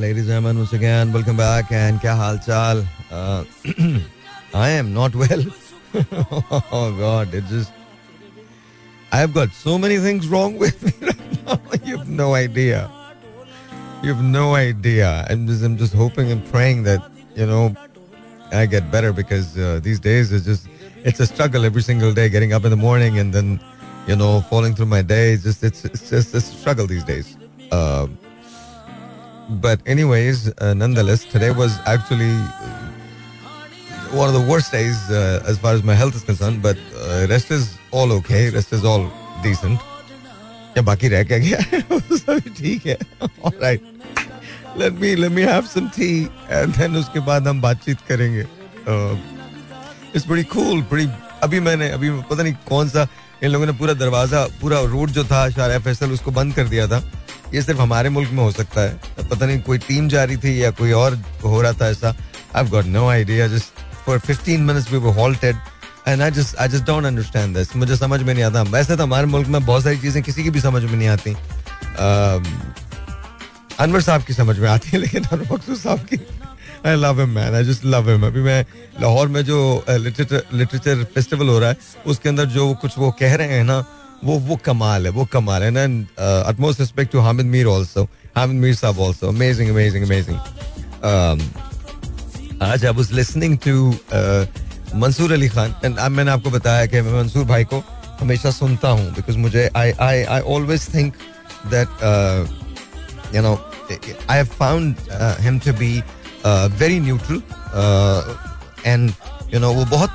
ladies and gentlemen, once again, welcome back. And kya hal chal? Uh, I am not well. oh God, it just. I've got so many things wrong with me right now. You have no idea. You have no idea. I'm just, I'm just hoping and praying that, you know, I get better because uh, these days it's just, it's a struggle every single day getting up in the morning and then, you know, falling through my day. It's just, it's, it's just a struggle these days. Uh, but anyways, uh, nonetheless, today was actually one of the worst days uh, as far as my health is concerned. But uh, rest is all okay. Rest is all decent. क्या बाकी रह क्या गया सभी ठीक है alright let me let me have some tea and then उसके बाद हम बातचीत करेंगे इट्स बड़ी कूल बड़ी अभी मैंने अभी पता नहीं कौन सा इन लोगों ने पूरा दरवाज़ा पूरा रोड जो था शारा फैसल उसको बंद कर दिया था ये सिर्फ़ हमारे मुल्क में हो सकता है। पता नहीं कोई टीम जा रही थी या कोई और हो रहा था ऐसा। I got no idea just for 15 minutes we were halted and I just I just don't understand this मुझे समझ में नहीं आता। वैसे तो हमारे मुल्क में बहुत सारी चीज़ें किसी की भी समझ में नहीं आती। अनवर साहब की समझ में आती है, लेकिन अनवर मकसूद साहब की I love him man I just love him अभी मैं लाहौर में जो लिटरेचर लिटरेचर फेस्टिवल हो रहा है, उसके अंदर जो कुछ वो कह रहे हैं ना वो वो कमाल है, वो कमाल है। ना utmost respect to Hamid Mir also Hamid Mir sahab also amazing amazing amazing आज I was listening to Mansoor Ali Khan and मैंने आपको बताया कि मैं मंसूर भाई को हमेशा सुनता हूँ बिकॉज़ मुझे I I I always think that you know I have found him to be very neutral and you know वो बहुत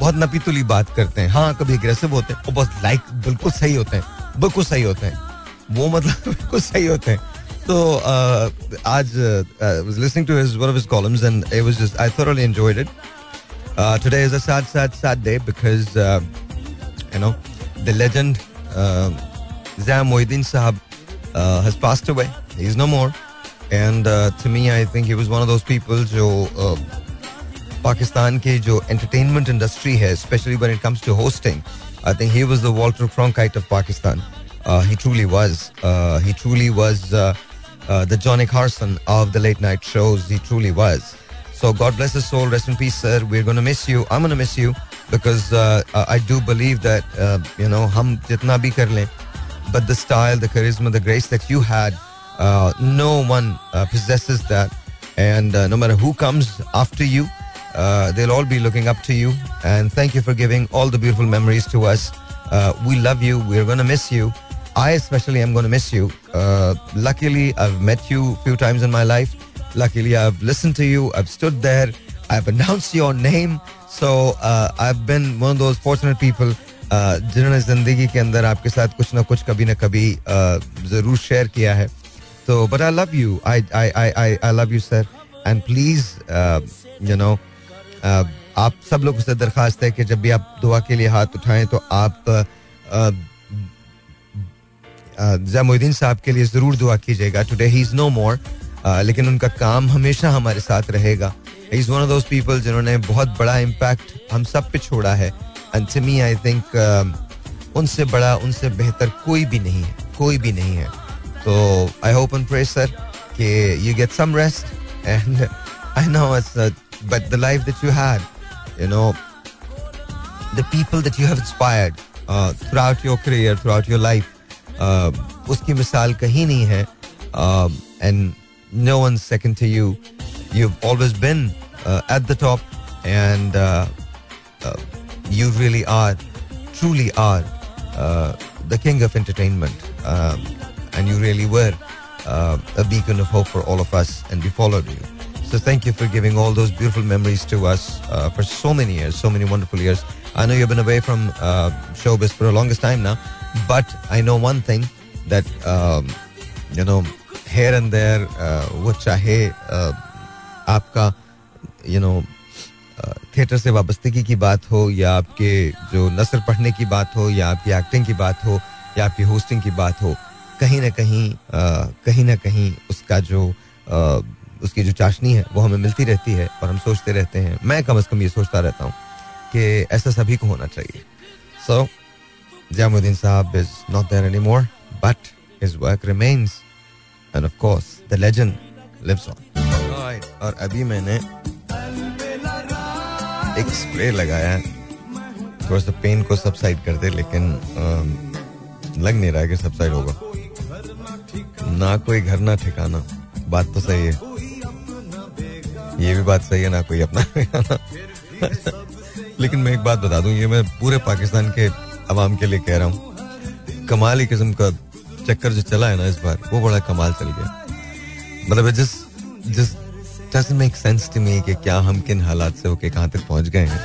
बहुत नपीतुली बात करते हैं हाँ कभी अग्रेसिव होते हैं वो बहुत लाइक बिल्कुल सही होते हैं बिल्कुल सही होते हैं वो मतलब बिल्कुल सही होते हैं तो uh, आज listening to his one of his columns and it was just I thoroughly enjoyed it uh, today is a sad sad sad day because uh, you know the legend uh, Zam Mohiddin Sahab uh, has passed away he's no more and uh, to me I think he was one of those people uh, Pakistan की जो entertainment industry है specially when it comes to hosting I think he was the Walter Cronkite of Pakistan he truly was uh, he truly was uh, uh, the Johnny Carson of the late night shows he truly was so God bless his soul rest in peace sir we're going to miss you I'm going to miss you because I do believe that you know हम जितना भी कर लें but the style the charisma the grace that you had no one possesses that and no matter who comes after you uh, they'll all be looking up to you. And thank you for giving all the beautiful memories to us. Uh, we love you. We're going to miss you. I especially am going to miss you. Uh, luckily, I've met you a few times in my life. Luckily, I've listened to you. I've stood there. I've announced your name. So I've been one of those fortunate people जिन्होंने जिंदगी के अंदर आपके साथ कुछ ना कुछ कभी ना कभी जरूर शेयर किया है तो but I love you I I I I I love you sir and please you know आप सब लोगों से दरखास्त है कि जब भी आप दुआ के लिए हाथ उठाएँ तो आप जैमुद्दीन साहब के लिए ज़रूर दुआ कीजिएगा। Today he is no more लेकिन उनका काम हमेशा हमारे साथ रहेगा। Is one of those people जिन्होंने बहुत बड़ा इम्पैक्ट हम सब पे छोड़ा है। एंड मी आई थिंक उनसे बड़ा, उनसे बेहतर कोई भी नहीं है, कोई भी नहीं है। तो I hope and pray sir कि you get some rest and I know it's but the life that you had, you know, the people that you have inspired uh, throughout your career, throughout your life, uh, उसकी मिसाल कहीं नहीं है and no one's second to you. You've always been uh, at the top and uh, uh, you really are, truly are uh, the king of entertainment um, and you really were uh, a beacon of hope for all of us and we followed you. So thank you for giving all those beautiful memories to us uh, for so many years, so many wonderful years. I know you've been away from uh, showbiz for the longest time now, but I know one thing that um, you know here and there, uh, वो चाहे uh, आपका you know theatre से वाबस्तगी की बात हो या आपके जो नसर पढ़ने की बात हो या आपकी एक्टिंग की बात हो या आपकी होस्टिंग की बात हो कहीं ना कहीं कहीं ना कहीं उसका जो उसकी जो चाशनी है वो हमें मिलती रहती है और हम सोचते रहते हैं। मैं कम अज कम ये सोचता रहता हूँ कि ऐसा सभी को होना चाहिए। So Jaimuddin sahab is not there any more but his work remains and of course the legend lives on और अभी मैंने एक स्प्रे लगाया है। थोड़ा सा पेन को सबसाइड कर दे लेकिन अम, लग नहीं रहा है कि सबसाइड होगा। ना कोई घर ना ठिकाना। बात तो सही है। ये भी बात सही है, ना कोई अपना लेकिन मैं एक बात बता दूँ, ये मैं पूरे पाकिस्तान के अवाम के लिए कह रहा हूँ। कमाल ही किस्म का चक्कर जो चला है ना इस बार, वो बड़ा कमाल चल गया। मतलब जिस जिस doesn't make sense to me कि क्या हम किन हालात से होके कहाँ तक पहुँच गए हैं।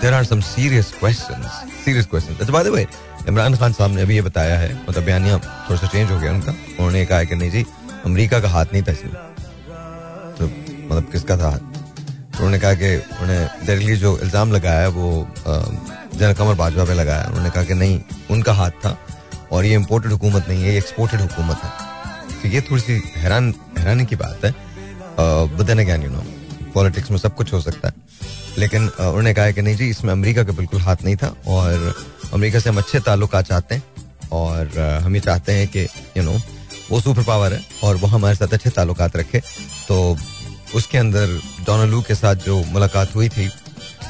There are some serious question serious question अच्छा इमरान खान साहब ने अभी ये बताया है मतलब बयानिया थोड़ा सा चेंज हो गया उनका। उन्होंने कहा है कि नहीं जी अमेरिका का हाथ नहीं था इसमें तो मतलब किसका था हाथ? तो उन्होंने कहा कि उन्हें डायरेक्टली जो इल्ज़ाम लगाया वो जनरल कमर बाजवा पे लगाया उन्होंने कहा कि नहीं, उनका हाथ था और ये इम्पोर्टेड हुकूमत नहीं है, ये एक्सपोर्टेड हुकूमत है। तो ये थोड़ी सी हैरान, हैरानी की बात है। बदन ज्ञान यू नो पॉलिटिक्स में सब कुछ हो सकता है। लेकिन उन्होंने कहा कि नहीं जी, इसमें अमेरिका का बिल्कुल हाथ नहीं था और अमेरिका से हम अच्छे ताल्लुक चाहते हैं और हम ये चाहते हैं कि यू नो वो सुपर पावर है और वो हमारे साथ अच्छे ताल्लुक रखे। तो उसके अंदर डोनाल्ड लू के साथ जो मुलाकात हुई थी,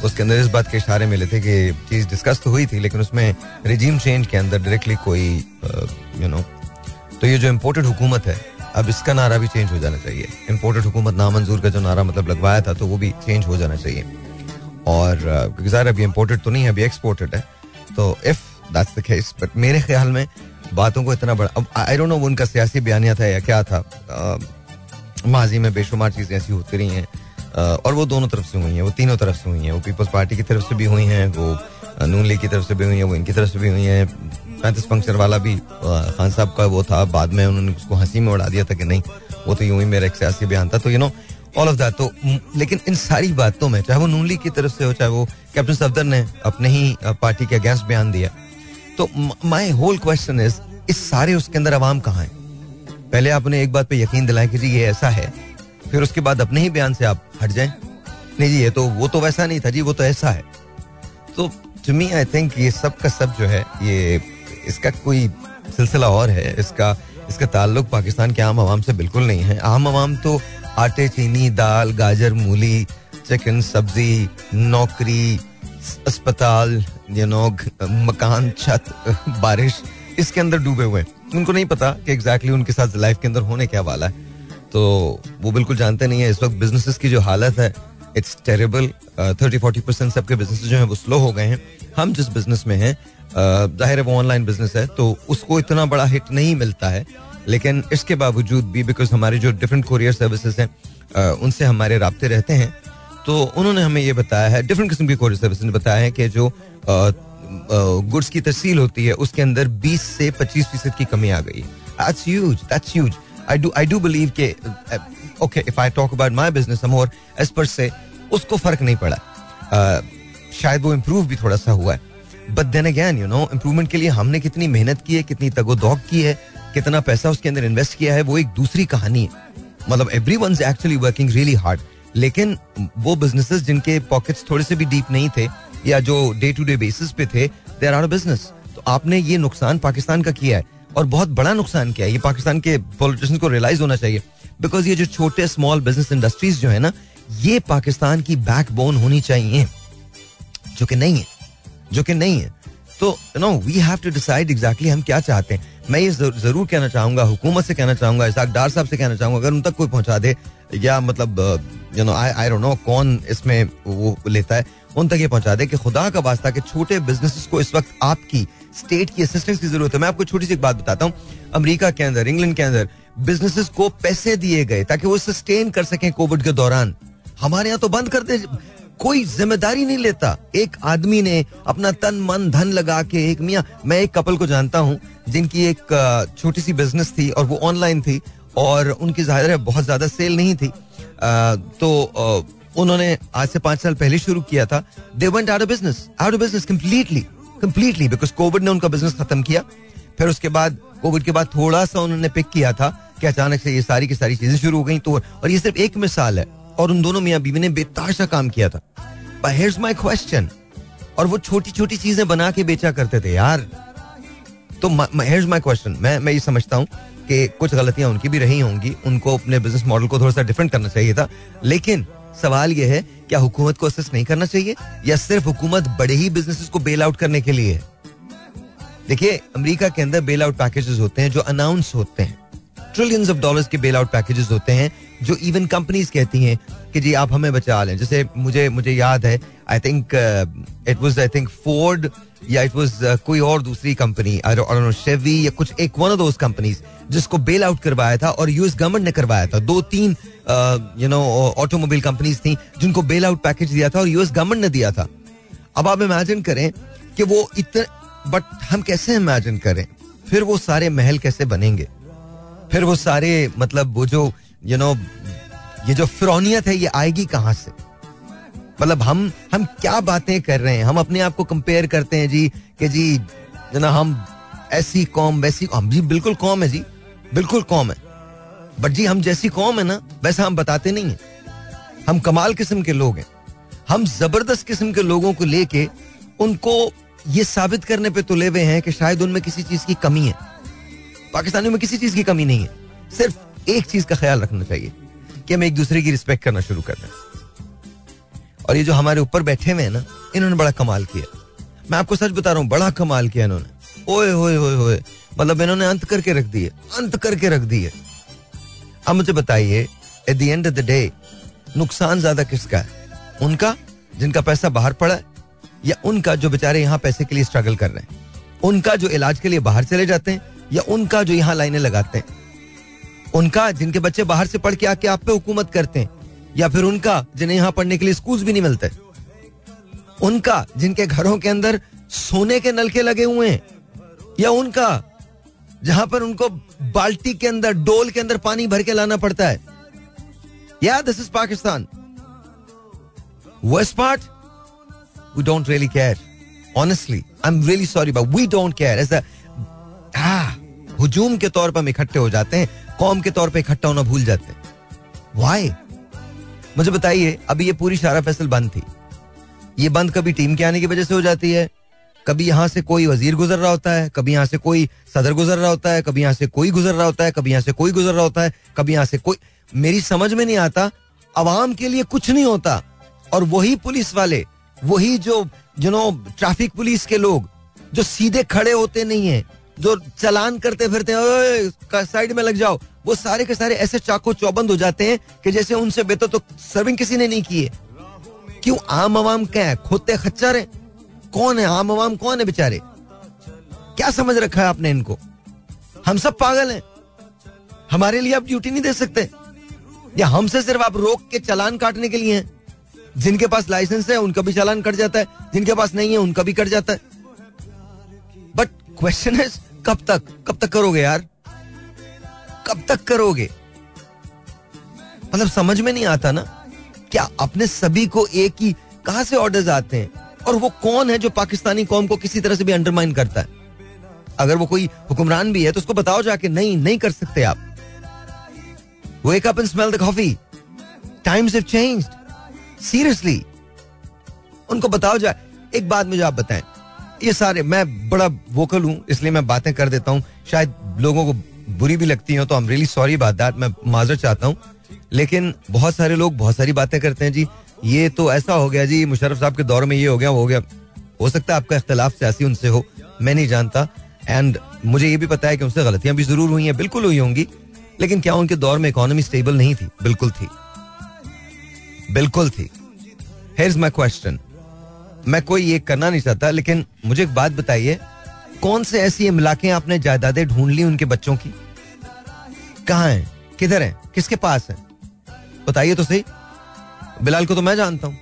उसके अंदर इस बात के इशारे मिले थे कि चीज़ डिस्कस तो हुई थी, लेकिन उसमें रिजीम चेंज के अंदर डायरेक्टली कोई यू नो तो ये जो इम्पोर्टेड हुकूमत है, अब इसका नारा भी चेंज हो जाना चाहिए। इम्पोर्टेड हुकूमत नामंजूर का जो नारा मतलब लगवाया था तो वो भी चेंज हो जाना चाहिए। और क्योंकि ज़ाहिर अभी इम्पोर्टेड तो नहीं है, अभी एक्सपोर्टेड है। तो if that's the case but मेरे ख्याल में बातों को इतना बड़ा अब आई डोंट नो उनका सियासी बयानिया था या क्या था। माजी में बेशुमार चीज़ें ऐसी होती रही हैं। और वो दोनों तरफ़ से हुई हैं, वो तीनों तरफ़ से हुई हैं। वो पीपल्स पार्टी की तरफ़ से भी हुई हैं, वो नून लीग की तरफ़ से भी हुई हैं, वो इनकी तरफ़ से भी हुई हैं। पैंतीस पंक्चर वाला भी खान साहब का वो था, बाद में उन्होंने उसको हँसी में उड़ा दिया था कि नहीं, वो तो यूँ ही मेरा एक सियासी बयान था तो you know all of that तो लेकिन इन सारी बातों में, चाहे वो नून लीग की तरफ़ से हो, चाहे वो कैप्टन सफदर ने अपने ही पार्टी के अगेंस्ट बयान दिया तो माई होल क्वेश्चन इज़ इस सारे उसके अंदर अवाम कहाँ है? पहले आपने एक बात पे यकीन दिलाया कि जी, ये ऐसा है, फिर उसके बाद अपने ही बयान से आप हट जाएँ। नहीं जी, ये तो वो तो वैसा नहीं था जी, वो तो ऐसा है। तो टू मी आई थिंक ये सब का सब जो है, ये, इसका कोई सिलसिला और है। इसका इसका ताल्लुक पाकिस्तान के आम आवाम से बिल्कुल नहीं है। आम आवाम तो आटे, चीनी, दाल, गाजर, मूली, चिकन, सब्ज़ी, नौकरी अस्पताल, यू मकान, छत, बारिश, इसके अंदर डूबे हुए हैं। उनको नहीं पता कि एग्जैक्टली उनके साथ लाइफ के अंदर होने क्या वाला है। तो वो बिल्कुल जानते नहीं है। इस वक्त बिजनेसेस की जो हालत है it's terrible thirty forty percent सबके बिज़नेस जो है, वो स्लो हो गए हैं। हम जिस बिज़नेस में हैं ज़ाहिर है वो ऑनलाइन बिज़नेस है तो उसको इतना बड़ा हिट नहीं मिलता है। लेकिन इसके बावजूद भी बिकॉज़ हमारे जो डिफरेंट कोरियर सर्विसेज़ हैं उनसे हमारे रबते रहते हैं। तो उन्होंने हमें ये बताया है डिफरेंट किस्म की कोरियर सर्विस ने बताया है कि जो गुड्स की तहसील होती है उसके अंदर 20 से 25 फ़ीसद की कमी आ गई that's huge that's huge I do I do believe के okay if I talk about my business more as per se उसको फ़र्क नहीं पड़ा। uh, शायद वो इम्प्रूव भी थोड़ा सा हुआ है। But then again you know improvement के लिए हमने कितनी मेहनत की है कितनी तगोदौग की है कितना पैसा उसके अंदर इन्वेस्ट किया है वो एक दूसरी कहानी है। मतलब every one actually working really hard लेकिन वो बिजनेसेस जिनके पॉकेट्स थोड़े से भी डीप नहीं थे, या जो डे टू डे बेसिस पे थे देर आर बिज़नेस तो आपने ये नुकसान पाकिस्तान का किया है, और बहुत बड़ा नुकसान किया है। ये पाकिस्तान के पॉलिटिशियन को रियलाइज़ होना चाहिए। बिकॉज़ ये जो छोटे स्मॉल बिज़नेस इंडस्ट्रीज़ जो है ना, ये पाकिस्तान की बैकबोन होनी चाहिए। जो कि नहीं है। जो कि नहीं है। तो no we have to decide exactly हम क्या चाहते हैं। मैं ये ज़रूर कहना चाहूँगा, हुकूमत से कहना चाहूँगा, इसाक डार साहब से कहना चाहूँगा, अगर उन तक कोई पहुँचा दे, या मतलब you know I I don't know कौन इसमें वो लेता है, उन तक ये पहुँचा दे कि खुदा का वास्ता कि छोटे बिज़नेस को इस वक्त आपकी स्टेट की असिस्टेंस की ज़रूरत है। मैं आपको छोटी सी एक बात बताता हूँ, अमेरिका के अंदर इंग्लैंड के अंदर बिजनेसेस को पैसे दिए गए ताकि वो सस्टेन कर सकें कोविड के दौरान। हमारे यहाँ तो बंद कर दे कोई ज़िम्मेदारी नहीं लेता। एक आदमी ने अपना तन, मन, धन लगा के एक मियाँ, मैं एक कपल को जानता हूँ, जिनकी एक छोटी सी बिज़नेस थी और वो ऑनलाइन थी और उनकी ज़ाहिर है बहुत ज़्यादा सेल नहीं थी। तो उन्होंने आज से पाँच साल पहले शुरू किया था। They went out of business out of business completely completely because covid ने उनका बिज़नेस खत्म किया। फिर उसके बाद कोविड के बाद थोड़ा सा उन्होंने पिक किया था कि अचानक से ये सारी की सारी चीज़ें शुरू हो गई तो और ये सिर्फ़ एक मिसाल है। और उन दोनों मियाँ बीवी ने बेताशा काम किया था। हेयर्स माई क्वेश्चन और वो छोटी छोटी चीज़ें बना के बेचा करते थे, यार। तो हेयर्स माई क्वेश्चन मैं मैं ये समझता हूँ कि कुछ गलतियाँ उनकी भी रही होंगी। उनको अपने बिज़नेस मॉडल को थोड़ा सा डिफरेंट करना चाहिए था। लेकिन सवाल यह है, क्या हुकूमत को असेस नहीं करना चाहिए? या सिर्फ़ हुकूमत बड़े ही बिजनेसेस को बेल आउट करने के लिए? देखिए, अमेरिका के अंदर बेल आउट पैकेजेस होते हैं जो अनाउंस होते हैं। ट्रिलियंस ऑफ़ डॉलर्स के बेल आउट पैकेजेस होते हैं जो इवन कंपनीज़ कहती हैं कि जी आप हमें बचा लें। जैसे मुझे मुझे याद है I think it was I think Ford या इट वाज uh, कोई और दूसरी कंपनी शेवी या कुछ एक वन ऑफ़ कंपनीज़ जिसको बेल आउट करवाया था और यूएस गवर्नमेंट ने करवाया था। दो तीन यू नो ऑटोमोबाइल कंपनीज़ थी जिनको बेल आउट पैकेज दिया था और यूएस गवर्नमेंट ने दिया था। अब आप इमेजिन करें कि वो इतने बट हम कैसे इमेजिन करें? फिर वो सारे महल कैसे बनेंगे? फिर वो सारे मतलब वो जो यू नो ये जो फिरौनियत है, ये आएगी कहाँ से? मतलब हम हम क्या बातें कर रहे हैं? हम अपने आप को कंपेयर करते हैं जी, कि जी ना हम ऐसी कौम, वैसी, हम जी बिल्कुल कौम है जी, बिल्कुल कौम है। बट जी हम जैसी कौम है ना, वैसा हम बताते नहीं है। हम कमाल किस्म के लोग हैं। हम ज़बरदस्त किस्म के लोगों को लेके उनको ये साबित करने पे तुले हुए हैं कि शायद उनमें किसी चीज़ की कमी है। पाकिस्तानियों में किसी चीज़ की कमी नहीं है। सिर्फ़ एक चीज़ का ख्याल रखना चाहिए कि हम एक दूसरे की रिस्पेक्ट करना शुरू कर दें और ये जो हमारे ऊपर बैठे हुए हैं ना, इन्होंने बड़ा कमाल किया। मैं आपको सच बता रहा हूँ, बड़ा कमाल किया इन्होंने। ओए, होए होए होए। मतलब इन्होंने अंत करके रख दिए, अंत करके रख दिए। अब मुझे बताइए at the end of the day नुकसान ज़्यादा किसका है? उनका, जिनका पैसा बाहर पड़ा है, या उनका जो बेचारे यहाँ पैसे के लिए स्ट्रगल कर रहे हैं? उनका जो इलाज के लिए बाहर चले जाते हैं या उनका जो यहाँ लाइनें लगाते हैं? उनका, जिनके बच्चे बाहर से पढ़ के आके आप पे हुकूमत करते हैं, या फिर उनका, जिन्हें यहाँ पढ़ने के लिए स्कूल भी नहीं मिलते? उनका, जिनके घरों के अंदर सोने के नलके लगे हुए हैं, या उनका, जहाँ पर उनको बाल्टी के अंदर, डोल के अंदर पानी भर के लाना पड़ता है? या this is Pakistan west part we don't really care honestly I am really sorry but we don't care as हुजूम के तौर पर हम इकट्ठे हो जाते हैं, कौम के तौर पर इकट्ठा होना भूल जाते हैं। मुझे बताइए, अभी ये पूरी शारा फैसल बंद थी। ये बंद कभी टीम के आने की वजह से हो जाती है? कभी यहाँ से कोई वज़ीर गुजर रहा होता है? कभी यहाँ से कोई सदर गुजर रहा होता है? कभी यहाँ से कोई गुजर रहा होता है? कभी यहाँ से कोई गुजर रहा होता है? कभी यहाँ से कोई मेरी समझ में नहीं आता अवाम के लिए कुछ नहीं होता। और वही पुलिस वाले, वही जो यू नो ट्रैफ़िक पुलिस के लोग, जो सीधे खड़े होते नहीं है जो चलान करते फिरते हैं साइड में लग जाओ। वो सारे के सारे ऐसे चाको चौबंद हो जाते हैं कि जैसे उनसे बेहतर तो सर्विंग किसी ने नहीं की है। क्यों आम आवाम क्या है? खोते खच्चर है। कौन है आम आवाम कौन है बेचारे? क्या समझ रखा है आपने इनको? हम सब पागल हैं। हमारे लिए आप ड्यूटी नहीं दे सकते। या हमसे सिर्फ़ आप रोक के चलान काटने के लिए हैं। जिनके पास लाइसेंस है, उनका भी चालान कट जाता है। जिनके पास नहीं है, उनका भी कट जाता है। बट क्वेश्चन है कब तक? कब तक करोगे यार? कब तक करोगे? मतलब समझ में नहीं आता ना? क्या अपने सभी को एक ही कहा से ऑर्डर्स आते हैं? और वो कौन है जो पाकिस्तानी कौम को किसी तरह से भी अंडरमाइन करता है? अगर वो कोई हुक्मरान भी है तो उसको बताओ जाके, नहीं नहीं कर सकते आप. Wake up and smell the coffee times have changed seriously उनको बताओ जाए एक बात मुझे आप बताएँ। ये सारे, मैं बड़ा वोकल हूँ, इसलिए मैं बातें कर देता हूँ। शायद लोगों को बुरी भी लगती हो तो आई एम रियली सॉरी बात दैट मैं माजर चाहता हूँ। लेकिन बहुत सारे लोग बहुत सारी बातें करते हैं जी। ये तो ऐसा हो गया जी मुशरफ साहब के दौर में ये हो गया, वो हो गया। हो सकता है आपका इख्तलाफ सियासी उनसे हो, मैं नहीं जानता। एंड मुझे ये भी पता है कि उनसे गलतियाँ भी ज़रूर हुई हैं, बिल्कुल हुई होंगी। लेकिन क्या उनके दौर में इकोनॉमी स्टेबल नहीं थी? बिल्कुल थी। बिल्कुल थी। हेयर इज़ माई क्वेश्चन मैं कोई ये करना नहीं चाहता लेकिन मुझे एक बात बताइए कौन से ऐसी इमलाके आपने जायदादें ढूंढ ली उनके बच्चों की? कहा है? किधर है? किसके पास है? बताइए तो सही। बिलाल को तो मैं जानता हूँ।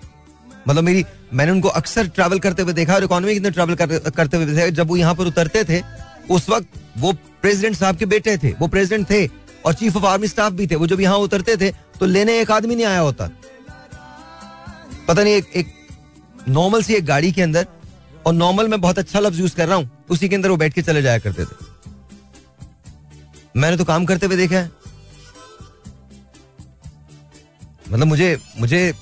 मतलब मेरी मैंने उनको अक्सर ट्रैवल करते हुए देखा और इकोनॉमी कितने ट्रैवल कर, करते हुए देखा। जब वो यहाँ पर उतरते थे उस वक्त वो प्रेसिडेंट साहब के बेटे थे वो प्रेसिडेंट थे और चीफ ऑफ़ आर्मी स्टाफ भी थे। वो जब यहाँ उतरते थे तो लेने एक आदमी नहीं आया होता। पता नहीं एक, एक नॉर्मल सी एक गाड़ी के अंदर और नॉर्मल में बहुत अच्छा लफ्ज यूज़ कर रहा हूँ उसी के अंदर वो बैठ के चले जाया करते थे। मैंने तो काम करते हुए देखा है। मतलब मुझे मुझे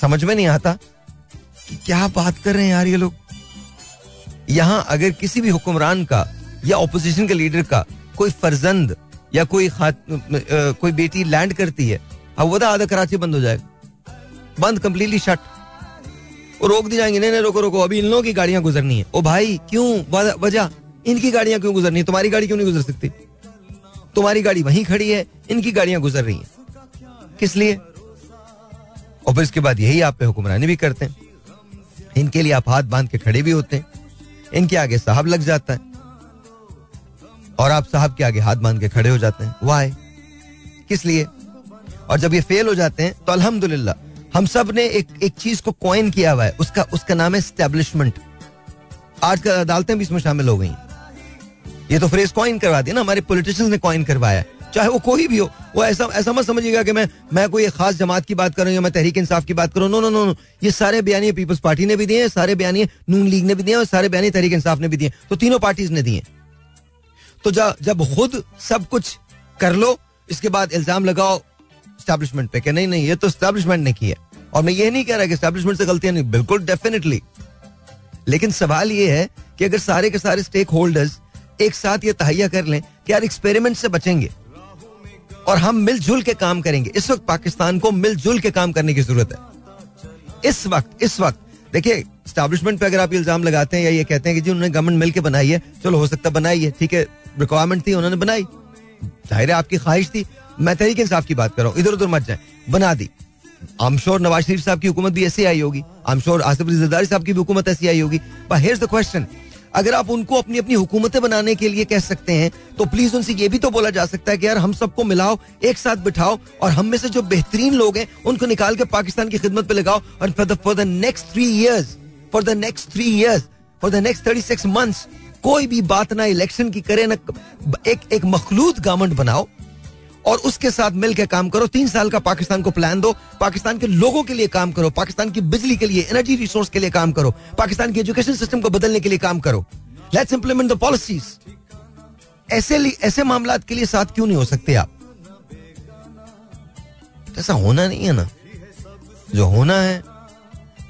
समझ में नहीं आता कि क्या बात कर रहे हैं यार ये लोग। यहाँ अगर किसी भी हुक्मरान का या ऑपोजिशन के लीडर का कोई फर्जंद या कोई खात, कोई बेटी लैंड करती है अब वो आधा कराची बंद हो जाएगा। बंद कंप्लीटली शट रोक दी जाएँगे, नहीं नहीं, रोको रोको, अभी इन लोगों की गाड़ियाँ गुजरनी है। ओ भाई, क्यों? वजह, इनकी गाड़ियाँ क्यों गुजरनी है? तुम्हारी गाड़ी क्यों नहीं गुजर सकती? तुम्हारी गाड़ी वहीं खड़ी है, इनकी गाड़ियाँ गुजर रही हैं। किस लिए? और फिर इसके बाद यही आप पे हुक्मरानी भी करते हैं। इनके लिए आप हाथ बाँध के खड़े भी होते हैं। इनके आगे साहब लग जाता है। और आप साहब के आगे हाथ बाँध के खड़े हो जाते हैं। वाई किस लिए? और जब ये फेल हो जाते हैं तो अल्हम्दुलिल्लाह हम सबने एक एक चीज़ को कॉइन किया हुआ है। उसका उसका नाम है स्टैब्लिशमेंट आजकल अदालतें भी इसमें शामिल हो गई। ये तो फ्रेज कॉइन करवा दिया ना, हमारे पॉलिटिशियंस ने कॉइन करवाया चाहे वो कोई भी हो, वो ऐसा ऐसा मत समझिएगा कि मैं मैं कोई खास जमात की बात करूँ या मैं तहरीक इंसाफ की बात करूँ। नो नो नो नो ये सारे बयानी पीपल्स पार्टी ने भी दिए सारे बयानी नून लीग ने भी दिए और सारे बयानी तहरीक इंसाफ ने भी दिए तो तीनों पार्टीज़ ने दिए तो जब खुद सब कुछ कर लो, इसके बाद इल्ज़ाम लगाओ स्टैब्लिशमेंट पे कि नहीं नहीं, ये तो स्टैब्लिशमेंट ने किया। और मैं ये नहीं कह रहा कि स्टैब्लिशमेंट से गलतियाँ नहीं, बिल्कुल डेफिनेटली लेकिन सवाल ये है कि अगर सारे के सारे स्टेक होल्डर्स एक साथ ये तहैया कर लें कि यार एक्सपेरिमेंट से बचेंगे और हम मिलजुल के काम करेंगे। इस वक्त पाकिस्तान को मिलजुल के काम करने की ज़रूरत है। इस वक्त इस वक्त। देखिए स्टैब्लिशमेंट पे अगर आप इल्ज़ाम लगाते हैं या ये कहते हैं कि जी उन्होंने गवर्नमेंट मिल बनाई है, चलो हो सकता बनाई है, ठीक है रिक्वायरमेंट थी, उन्होंने बनाई। ज़ाहिर है आपकी ख्वाहिश थी मैं तरीके इंसाफ की बात कर रहा हूँ। इधर उधर मत जाए। बना दी। आम श्योर नवाज़ शरीफ साहब की हुकूमत भी ऐसी आई होगी। आम श्योर आसिफ रिजदारी साहब की भी हुकूमत ऐसी आई होगी। बट हेयर द क्वेश्चन अगर आप उनको अपनी अपनी हुकूमतें बनाने के लिए कह सकते हैं तो प्लीज़ उनसे ये भी तो बोला जा सकता है कि यार, हम सबको मिलाओ, एक साथ बिठाओ, और हम में से जो बेहतरीन लोग हैं, उनको निकाल के पाकिस्तान की खिदमत पे लगाओ। और for for the next three years for the next three years for the next thirty six months कोई भी बात ना इलेक्शन की करे, ना एक एक मखलूत गवर्नमेंट बनाओ। और उसके साथ मिलकर काम करो। तीन साल का पाकिस्तान को प्लान दो। पाकिस्तान के लोगों के लिए काम करो। पाकिस्तान की बिजली के लिए एनर्जी रिसोर्स के लिए काम करो। पाकिस्तान की एजुकेशन सिस्टम को बदलने के लिए काम करो। लेट्स इंप्लीमेंट द पॉलिसीज़ ऐसे ऐसे मामला के लिए साथ क्यों नहीं हो सकते आप? ऐसा होना नहीं है ना। जो होना है,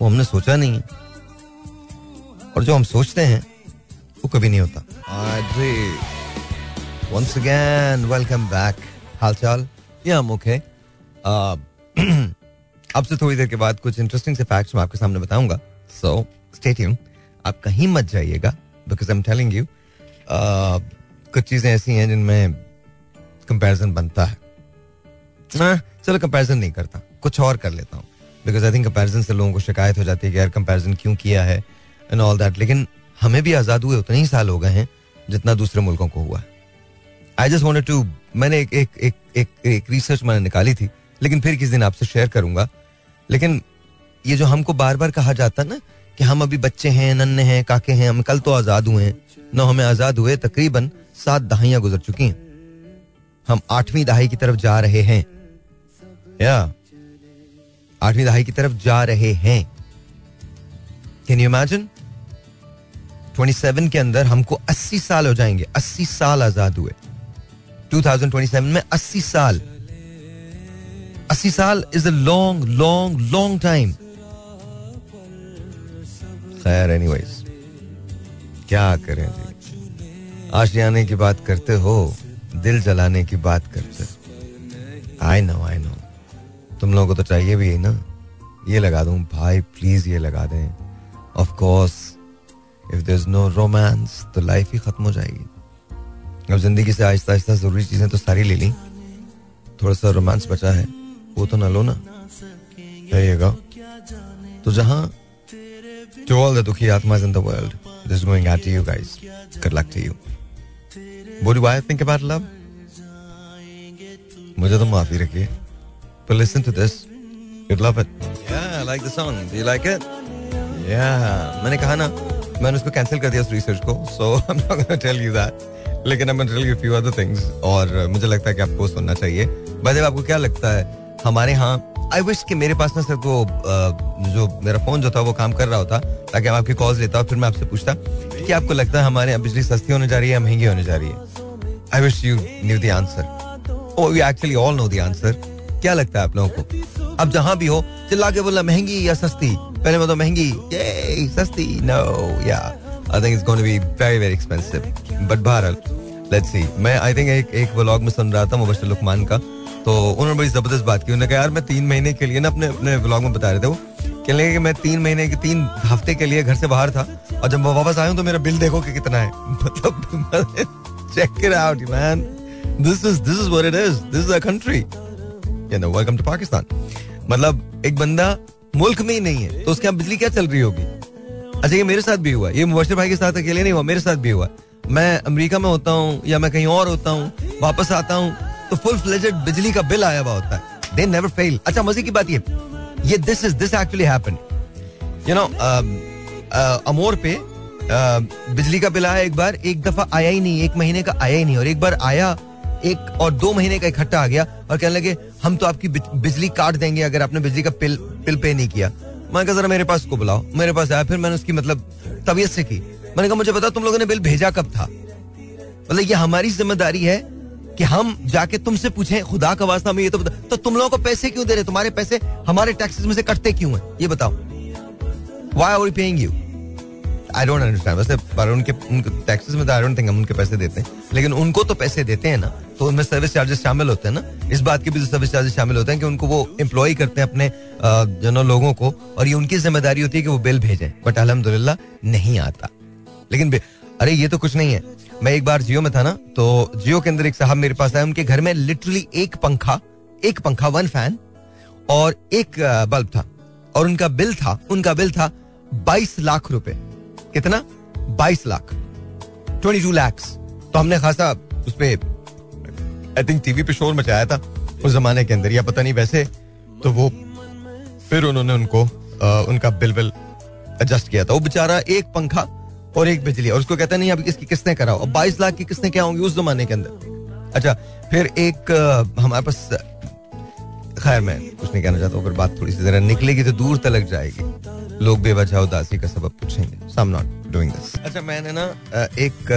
वो हमने सोचा नहीं है। और जो हम सोचते हैं, वो कभी नहीं होता। वंस अगेन वेलकम बैक हाल चाल या मुखे अब से थोड़ी देर के बाद कुछ इंटरेस्टिंग से फैक्ट्स मैं आपके सामने बताऊँगा। सो स्टे ट्यून आप कहीं मत जाइएगा because I am telling you कुछ चीज़ें ऐसी हैं जिनमें कंपैरिजन बनता है। आ, चलो कंपैरिजन नहीं करता कुछ और कर लेता हूँ। बिकॉज़ आई थिंक कंपैरिजन से लोगों को शिकायत हो जाती है कि यार कंपैरिजन क्यों किया है एंड ऑल दैट लेकिन हमें भी आज़ाद हुए उतने ही साल हो गए हैं जितना दूसरे मुल्कों को हुआ है। आई जस्ट वॉन्ट टू मैंने एक एक एक एक, एक रिसर्च मैंने निकाली थी लेकिन फिर किस दिन आपसे शेयर करूँगा। लेकिन ये जो हमको बार बार कहा जाता ना कि हम अभी बच्चे हैं नन्हे हैं काके हैं हम कल तो आज़ाद हुए हैं। न हमें आज़ाद हुए तकरीबन सात दहाइयाँ गुजर चुकी हैं। हम आठवीं दहाई की तरफ़ जा रहे हैं। या आठवीं दहाई की तरफ़ जा रहे हैं। कैन यू इमेजिन 27 के अंदर हमको 80 साल हो जाएँगे 80 साल आज़ाद हुए। 2027 में 80 साल 80 साल is a long long long time खैर एनीवेज क्या करें जी? आशियाने की बात करते हो, दिल जलाने की बात करते आई नो आई नो तुम लोगों को तो चाहिए भी है ना? ये लगा दूँ, भाई प्लीज़ ये लगा दें। Of course if there is no romance तो लाइफ ही खत्म हो जाएगी। अब ज़िंदगी से आहिस्ता आहिस्ता ज़रूरी चीज़ें तो सारी ले ली। थोड़ा सा रोमांस बचा है। वो तो ना लो ना। रहिएगा तो जहाँ टू ऑल द दुखी आत्मा in the this going at you guys good luck to you वो डू थिंक अबाउट लव मुझे तो माफ़ी रखिए। पर listen to this you love it I like the song do you like it या मैंने कहा ना, मैंने उसको कैंसिल कर दिया उस रिसर्च को so I am not gonna tell you that लेकिन फ्यू अदर थिंग्स और मुझे लगता है कि आपको सुनना चाहिए। वैसे आपको क्या लगता है? हमारे यहाँ आई विश कि मेरे पास ना सिर्फ़ वो जो मेरा फ़ोन जो था, वो काम कर रहा होता, ताकि हम आपकी कॉल्स लेता और फिर मैं आपसे पूछता कि आपको लगता है हमारे यहाँ बिजली सस्ती होने जा रही है या महँगी होने जा रही है? I wish you knew the answer oh you actually all know the answer क्या लगता है आप लोगों को? अब जहाँ भी हो, चिल्ला के बोला महँगी या सस्ती? पहले मतलब महँगी. ये सस्ती नो या I think it's going to be very very expensive but बहरहाल लेट्स सी मैं आई थिंक एक एक व्लॉग में सुन रहा था मुबशर लुकमान का। तो उन्होंने बड़ी ज़बरदस्त बात की। उन्होंने कहा, यार, मैं तीन महीने के लिए ना अपने अपने व्लॉग में बता रहे थे वो। कहने लगे कि मैं तीन महीने के, तीन हफ़्ते के लिए घर से बाहर था। और जब मैं वापस आया हूँ तो मेरा बिल देखो कि कितना है। मतलब check it out man this is this is what it is this is a country you know welcome to Pakistan मतलब एक बंदा मुल्क में ही नहीं है तो उसके यहाँ बिजली क्या चल रही होगी? अच्छा ये मेरे साथ भी हुआ ये मुबशर भाई के साथ अकेले नहीं हुआ मेरे साथ भी हुआ मैं अमेरिका में होता हूँ या मैं कहीं और होता हूँ वापस आता हूँ तो फुल फ्लेजेड बिजली का बिल आया हुआ होता है। दे नेवर फेल अच्छा मज़े की बात ये। ये this is this actually happen you know अमोर पे uh, बिजली का बिल आया एक बार एक दफ़ा आया ही नहीं एक महीने का आया ही नहीं और एक बार आया एक और दो महीने का इकट्ठा आ गया और कहने लगे हम तो आपकी बिजली काट देंगे अगर आपने बिजली का बिल बिल पे नहीं किया। मैं कहा, जरा मेरे पास को बुलाओ, मेरे पास आया, फिर मैंने उसकी मतलब तबीयत से की। मैंने कहा, मुझे पता तुम लोगों ने बिल भेजा कब था? मतलब ये हमारी ज़िम्मेदारी है कि हम जाके तुमसे पूछे, खुदा का वास्ता में ये तो बता तो तुम लोगों को पैसे क्यों दे रहे तुम्हारे पैसे हमारे टैक्सेस में से कटते क्यों है? ये बताओ। Why are paying you I don't understand वैसे पर उनके उनके टैक्सेस में तो आई डोंट थिंक हम उनके पैसे देते हैं। लेकिन उनको तो पैसे देते हैं ना। तो उनमें सर्विस चार्जेस शामिल होते हैं ना। इस बात के भी सर्विस चार्जेस शामिल होते हैं कि उनको वो एम्प्लॉय करते हैं अपने जो नो लोगों को। और ये उनकी ज़िम्मेदारी होती है कि वो बिल भेजें। बट अलहमदुल्ला नहीं आता। लेकिन अरे ये तो कुछ नहीं है। मैं एक बार जियो में था ना तो जियो के अंदर एक साहब मेरे पास आए। उनके घर में लिटरली एक पंखा एक पंखा वन फ़ैन और एक बल्ब था। और उनका बिल था, उनका बिल था बाईस लाख रुपए। कितना? बाईस लाख। ट्वेंटी टू लैक्स तो हमने खासा उस पर आई थिंक टीवी पे शोर मचाया था उस जमाने के अंदर या पता नहीं वैसे तो वो फिर उन्होंने उनको आ, उनका बिल बिल एडजस्ट किया था। वो बेचारा एक पंखा और एक बिजली और उसको कहते नहीं अभी इसकी किसने कराओ। और बाईस लाख की किसने क्या होंगी उस जमाने के अंदर? अच्छा फिर एक हमारे पास खैर मैं कुछ नहीं कहना चाहता हूँ बात थोड़ी सी जरा निकलेगी तो दूर तक जाएगी। लोग बेवजह उदासी का सबब पूछेंगे। सो नॉट डूइंग दिस अच्छा मैंने ना एक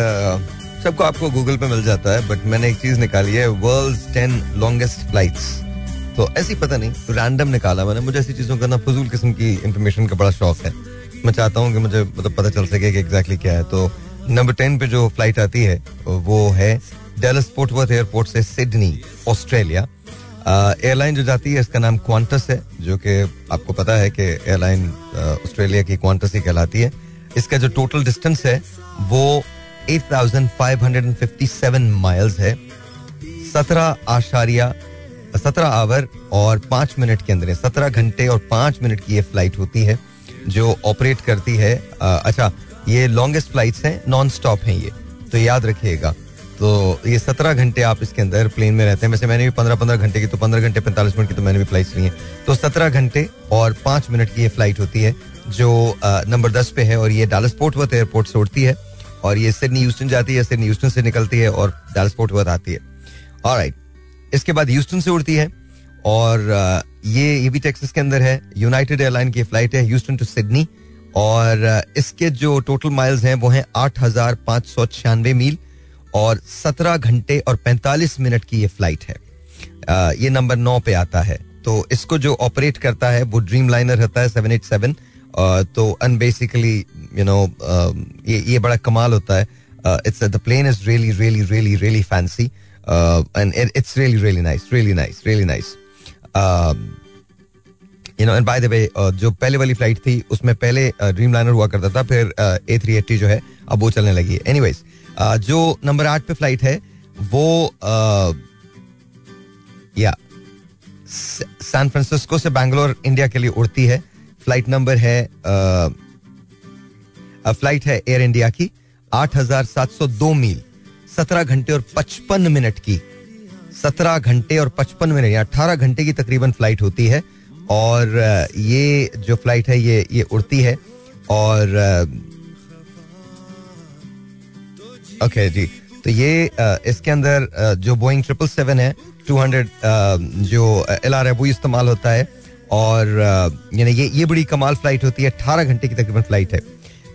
सबको आपको गूगल पे मिल जाता है बट मैंने एक चीज़ निकाली है वर्ल्ड टेन लॉन्गेस्ट फ्लाइट्स तो ऐसी पता नहीं रैंडम निकाला मैंने। मुझे ऐसी चीज़ों का ना फजूल किस्म की इंफॉर्मेशन का बड़ा शौक है। मैं चाहता हूँ कि मुझे मतलब पता चल सके कि एग्जैक्टली क्या है। तो नंबर टेन पे जो फ़्लाइट आती है, वो है डेलस पोर्टवर्थ एयरपोर्ट से सिडनी ऑस्ट्रेलिया एयरलाइन जो जाती है इसका नाम क्वांटस है जो कि आपको पता है कि एयरलाइन ऑस्ट्रेलिया की क्वांटस ही कहलाती है। इसका जो टोटल डिस्टेंस है वो 8,557 माइल्स है। सत्रह आशारिया सत्रह आवर और पाँच मिनट के अंदर सत्रह घंटे और पाँच मिनट की ये फ़्लाइट होती है जो ऑपरेट करती है। आ, अच्छा ये लॉन्गेस्ट फ्लाइट्स हैं नॉन स्टॉप हैं ये। तो याद रखिएगा तो ये सत्रह घंटे आप इसके अंदर प्लेन में रहते हैं। वैसे मैंने भी पंद्रह पंद्रह घंटे की तो पंद्रह घंटे पैंतालीस मिनट की तो मैंने भी फ़्लाइट ली है। तो सत्रह घंटे और पाँच मिनट की ये फ़्लाइट होती है, जो नंबर दस पे है और ये डालसपोर्ट वर्थ एयरपोर्ट से उड़ती है और ये सिडनी यूस्टन जाती है सिडनी यूस्टन से निकलती है और डालसपोर्ट वर्थ आती है। और इसके बाद ह्यूस्टन से उड़ती है और ये ये भी टेक्सास के अंदर है। यूनाइटेड एयरलाइन की फ़्लाइट है ह्यूस्टन टू सिडनी और इसके जो टोटल माइल्स हैं वो हैं आठ हज़ार पाँच सौ छियानवे मील। और सत्रह घंटे और पैंतालीस मिनट की ये फ़्लाइट है। आ, ये नंबर नौ पे आता है। तो इसको जो ऑपरेट करता है वो ड्रीम लाइनर रहता है सेवन एट सेवन तो अन बेसिकली यू नो ये ये बड़ा कमाल होता है। It's the plane is really really really really fancy and it's really really nice really nice really nice you know and by the way जो पहले वाली फ़्लाइट थी उसमें पहले ड्रीम लाइनर हुआ करता था फिर ए थ्री एट्टी जो है अब वो चलने लगी है। Uh, जो नंबर आठ पे फ़्लाइट है, वो या सैन फ्रांसिस्को से बैंगलोर इंडिया के लिए उड़ती है। फ़्लाइट नंबर है फ़्लाइट है एयर इंडिया की, आठ हज़ार सात सौ दो मील, सत्रह घंटे और पचपन मिनट की। सत्रह घंटे और पचपन मिनट या अठारह घंटे की तकरीबन फ़्लाइट होती है। और ये जो फ़्लाइट है, ये ये उड़ती है। और ओके जी। तो ये इसके अंदर जो बोइंग ट्रिपल सेवन है टू हंड्रेड जो एल आर है, वो इस्तेमाल होता है। और यानी ये ये बड़ी कमाल फ़्लाइट होती है अट्ठारह घंटे की तकरीबन फ़्लाइट है।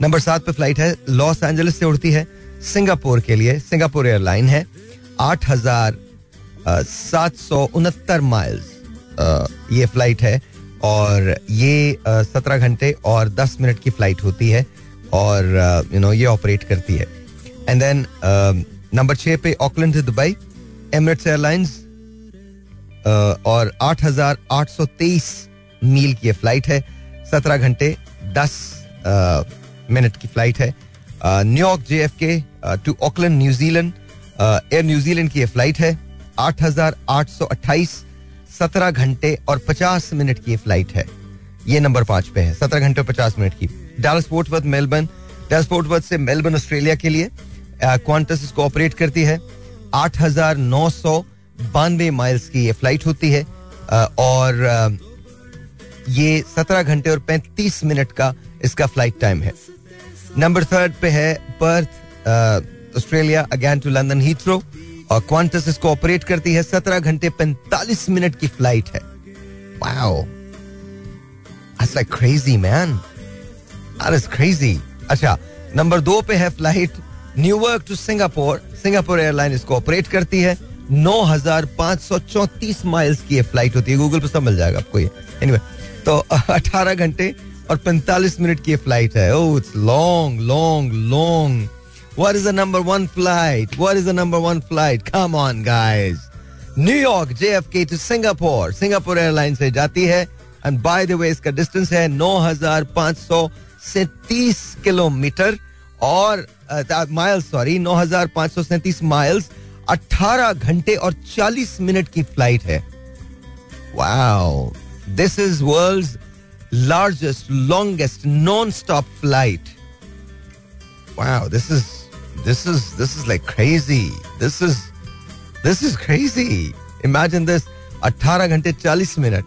नंबर सात पे फ़्लाइट है, लॉस एंजलिस से उड़ती है, सिंगापुर के लिए, सिंगापुर एयरलाइन है, आठ हज़ार सात सौ उनहत्तर माइल्स ये फ़्लाइट है। और ये सत्रह घंटे और दस मिनट की फ़्लाइट होती है, और यू नो ये ऑपरेट करती है। एंड देन नंबर छह पे ऑकलैंड से दुबई एमरेट्स एयरलाइंस और 8,823 मील की फ़्लाइट है। 17 घंटे 10 मिनट की फ़्लाइट है। New York J F K to Auckland New Zealand Air New Zealand की फ़्लाइट है। 8,828 17 घंटे और 50 मिनट की फ़्लाइट है। ये नंबर पाँच पे है। 17 घंटे और 50 मिनट की। Dallas Fort Melbourne Dallas Fort से मेलबर्न ऑस्ट्रेलिया के लिए। क्वांटस इसको ऑपरेट करती है। आठ हज़ार नौ सौ बानवे माइल्स की ये फ़्लाइट होती है। और ये सत्रह घंटे और पैंतीस मिनट का इसका फ़्लाइट टाइम है। नंबर थर्ड पे है Perth Australia again to London Heathrow और क्वांटस इसको ऑपरेट करती है। सत्रह घंटे पैंतालीस मिनट की फ़्लाइट है। Like crazy, man. That is अच्छा नंबर दो पे है flight New York to Singapore Singapore airline इसको ऑपरेट करती है। 9,534 माइल्स की फ़्लाइट होती है। गूगल पर सब मिल जाएगा आपको ये। Anyway, तो 18 घंटे और 45 मिनट की फ़्लाइट है। ओह it's long long long what is the number one flight what is the number one flight come on guys New York JFK to Singapore Singapore airline से जाती है। एंड बाय द वे इसका distance है 9,537 kilometre. और miles sorry 9,537 miles 18 घंटे और 40 minute की flight है। This is world largest longest non stop flight wow this is this is this is like crazy this is this is crazy imagine this 18 घंटे 40 minute.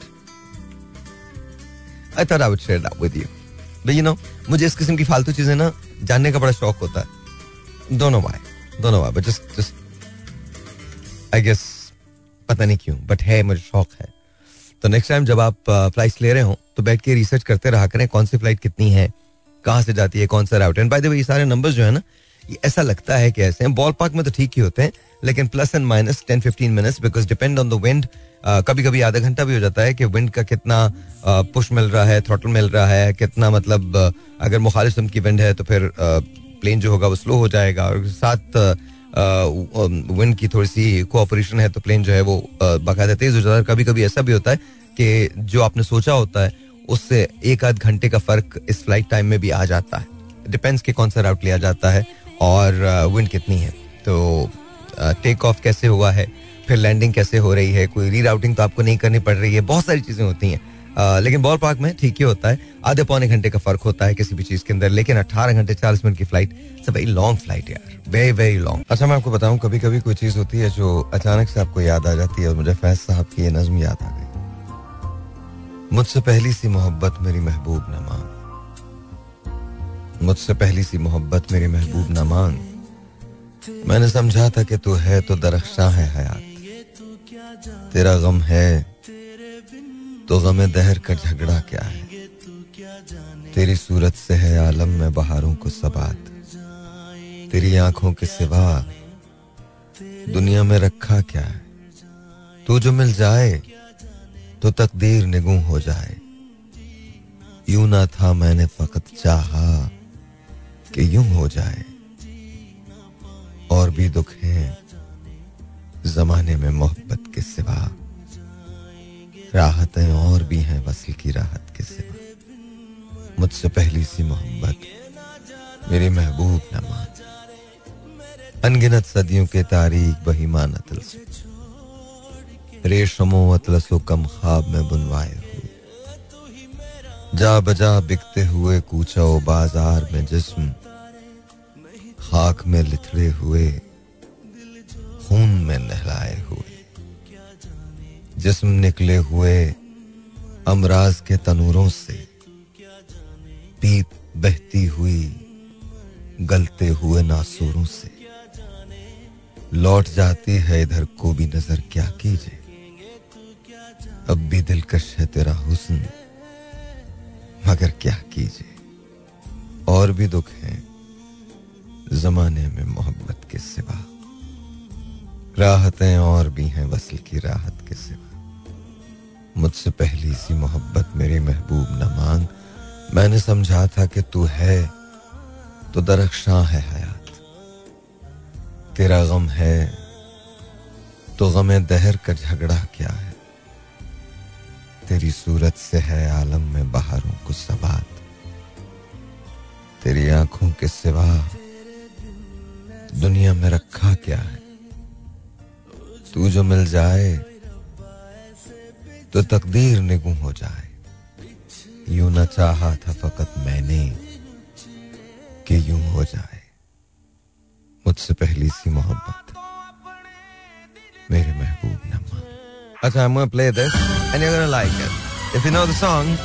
I thought I would share with you you know मुझे इस किस्म की फालतू चीज़ें ना जानने का बड़ा शौक होता है। दोनों वाई दोनों but just just I guess पता नहीं क्यों बट है, मुझे शौक है। तो नेक्स्ट टाइम जब आप फ़्लाइट ले रहे हो तो बैठ के रिसर्च करते रहा करें, कौन सी फ़्लाइट कितनी है, कहाँ से जाती है, कौन सा route and by the way ये सारे नंबर्स जो है ना, ये ऐसा लगता है कि ऐसे हैं। बॉल पार्क में तो ठीक ही होते हैं, लेकिन plus and minus ten fifteen minutes because depend on the wind कभी कभी आधा घंटा भी हो जाता है कि विंड का कितना पुश मिल रहा है थ्रोटल मिल रहा है, कितना मतलब अगर मुखालिफ की विंड है तो फिर प्लेन जो होगा वो स्लो हो जाएगा और साथ विंड की थोड़ी सी कोऑपरेशन है तो प्लेन जो है वो बाकायदा तेज हो जाता है। कभी कभी ऐसा भी होता है कि जो आपने सोचा होता है, उससे एक आध घंटे का फ़र्क इस फ़्लाइट टाइम में भी आ जाता है। डिपेंड्स के कौन सा राउट लिया जाता है और विंड कितनी है। तो टेक ऑफ़ कैसे हुआ है? फिर लैंडिंग कैसे हो रही है? कोई री राउटिंग तो आपको नहीं करनी पड़ रही है। बहुत सारी चीज़ें होती हैं। लेकिन बॉल पार्क में ठीक ही होता है। आधे पौने घंटे का फ़र्क होता है किसी भी चीज़ के अंदर, लेकिन अठारह घंटे, चालीस मिनट की फ़्लाइट वेरी लॉन्ग फ़्लाइट यार। वेरी वेरी लॉन्ग अच्छा मैं आपको बताऊँ कभी कभी कोई चीज़ होती है जो अचानक से आपको याद आ जाती है और मुझे फैज साहब की ये नज्म याद आ गई। मुझसे पहली सी मोहब्बत मेरी महबूब न मांग मुझसे पहली सी मोहब्बत मेरी महबूब न मांग मैंने समझा था कि तू है तो दरख्शा है हयात। तेरा गम है तो गम दहर का झगड़ा क्या है? तेरी सूरत से है आलम में बहारों को सबात। तेरी आँखों के सिवा दुनिया में रखा क्या है? तू जो मिल जाए तो तकदीर निगू हो जाए। यूँ ना था मैंने फकत चाहा कि यूँ हो जाए। और भी दुख हैं जमाने में मोहब्बत के सिवा राहतें और भी हैं वसल की राहत के सिवा। मुझसे पहली सी मोहब्बत मेरी महबूब न मान। अनगिनत सदियों के तारीख बही मानत रेशमो अतलसो कम ख्वाब में बुनवाए हुए। जा बजा बिकते हुए कूचा बाज़ार में जिस्म खाक में लिथड़े हुए। खून में नहलाए हुए, जिस्म निकले हुए अमराज के तनूरों से पीप बहती हुई, गलते हुए नासूरों से। लौट जाती है इधर को भी नज़र, क्या कीजिए? अब भी दिलकश है तेरा हुस्न, मगर क्या कीजिए? और भी दुख है जमाने में मोहब्बत के सिवा। राहतें और भी हैं वसल की राहत के सिवा। मुझसे पहली सी मोहब्बत मेरी महबूब न मांग। मैंने समझा था कि तू है तो दरख्शां है हयात। तेरा गम है तो गम दहर का झगड़ा क्या है? तेरी सूरत से है आलम में बाहरों को सबात तेरी आँखों के सिवा दुनिया में रखा क्या है? तू जो मिल जाए तो तकदीर निगुम हो जाए। यू ना चाहा था फकत मैंने कि यूँ हो जाए। मुझसे पहली सी मोहब्बत मेरे महबूब नम्मा अच्छा मैं play this and you gonna like it if you know the song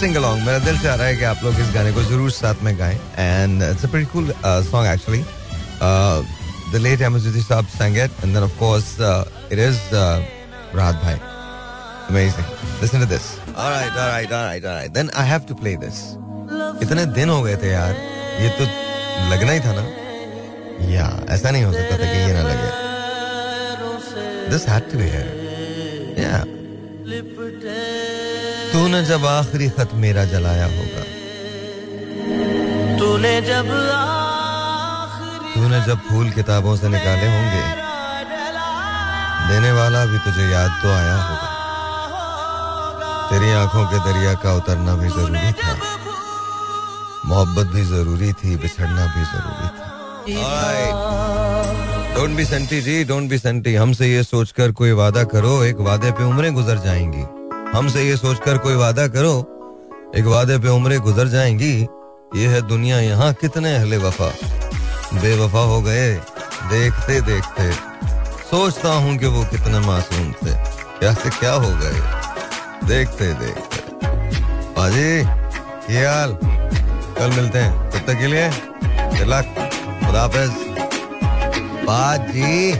sing along मेरा दिल चाह रहा है कि आप लोग इस गाने को ज़रूर साथ में गाएँ। And it's a pretty cool song actually the late Amazudi Saab sang it and then of course uh, it is uh, Rahat Bhai amazing listen to this all right all right all right all right then I have to play this कितने दिन हो गए थे यार ये तो लगना ही था ना या ऐसा नहीं हो सकता था कि ये ना लगे दिस हैड टू बी या तूने जब आखिरी खत मेरा जलाया होगा तूने जब तूने जब फूल किताबों से निकाले होंगे, देने वाला भी तुझे याद तो आया होगा। तेरी आँखों के दरिया का उतरना भी ज़रूरी था। मोहब्बत भी ज़रूरी थी, बिछड़ना भी ज़रूरी था। Don't be senti ji don't be senti. हमसे ये सोचकर कोई वादा करो, एक वादे पे उम्रें गुजर जाएँगी। हमसे ये सोचकर कोई वादा करो, एक वादे पे उम्रें गुजर जाएँगी। ये है दुनिया यहाँ कितने अहले वफा। बेवफा हो गए। देखते देखते। सोचता हूँ कि वो कितने मासूम थे। क्या से क्या हो गए। देखते देखते। बाजी, ये हाल। कल मिलते हैं। तब तक के लिए खुदाफिज बाजी।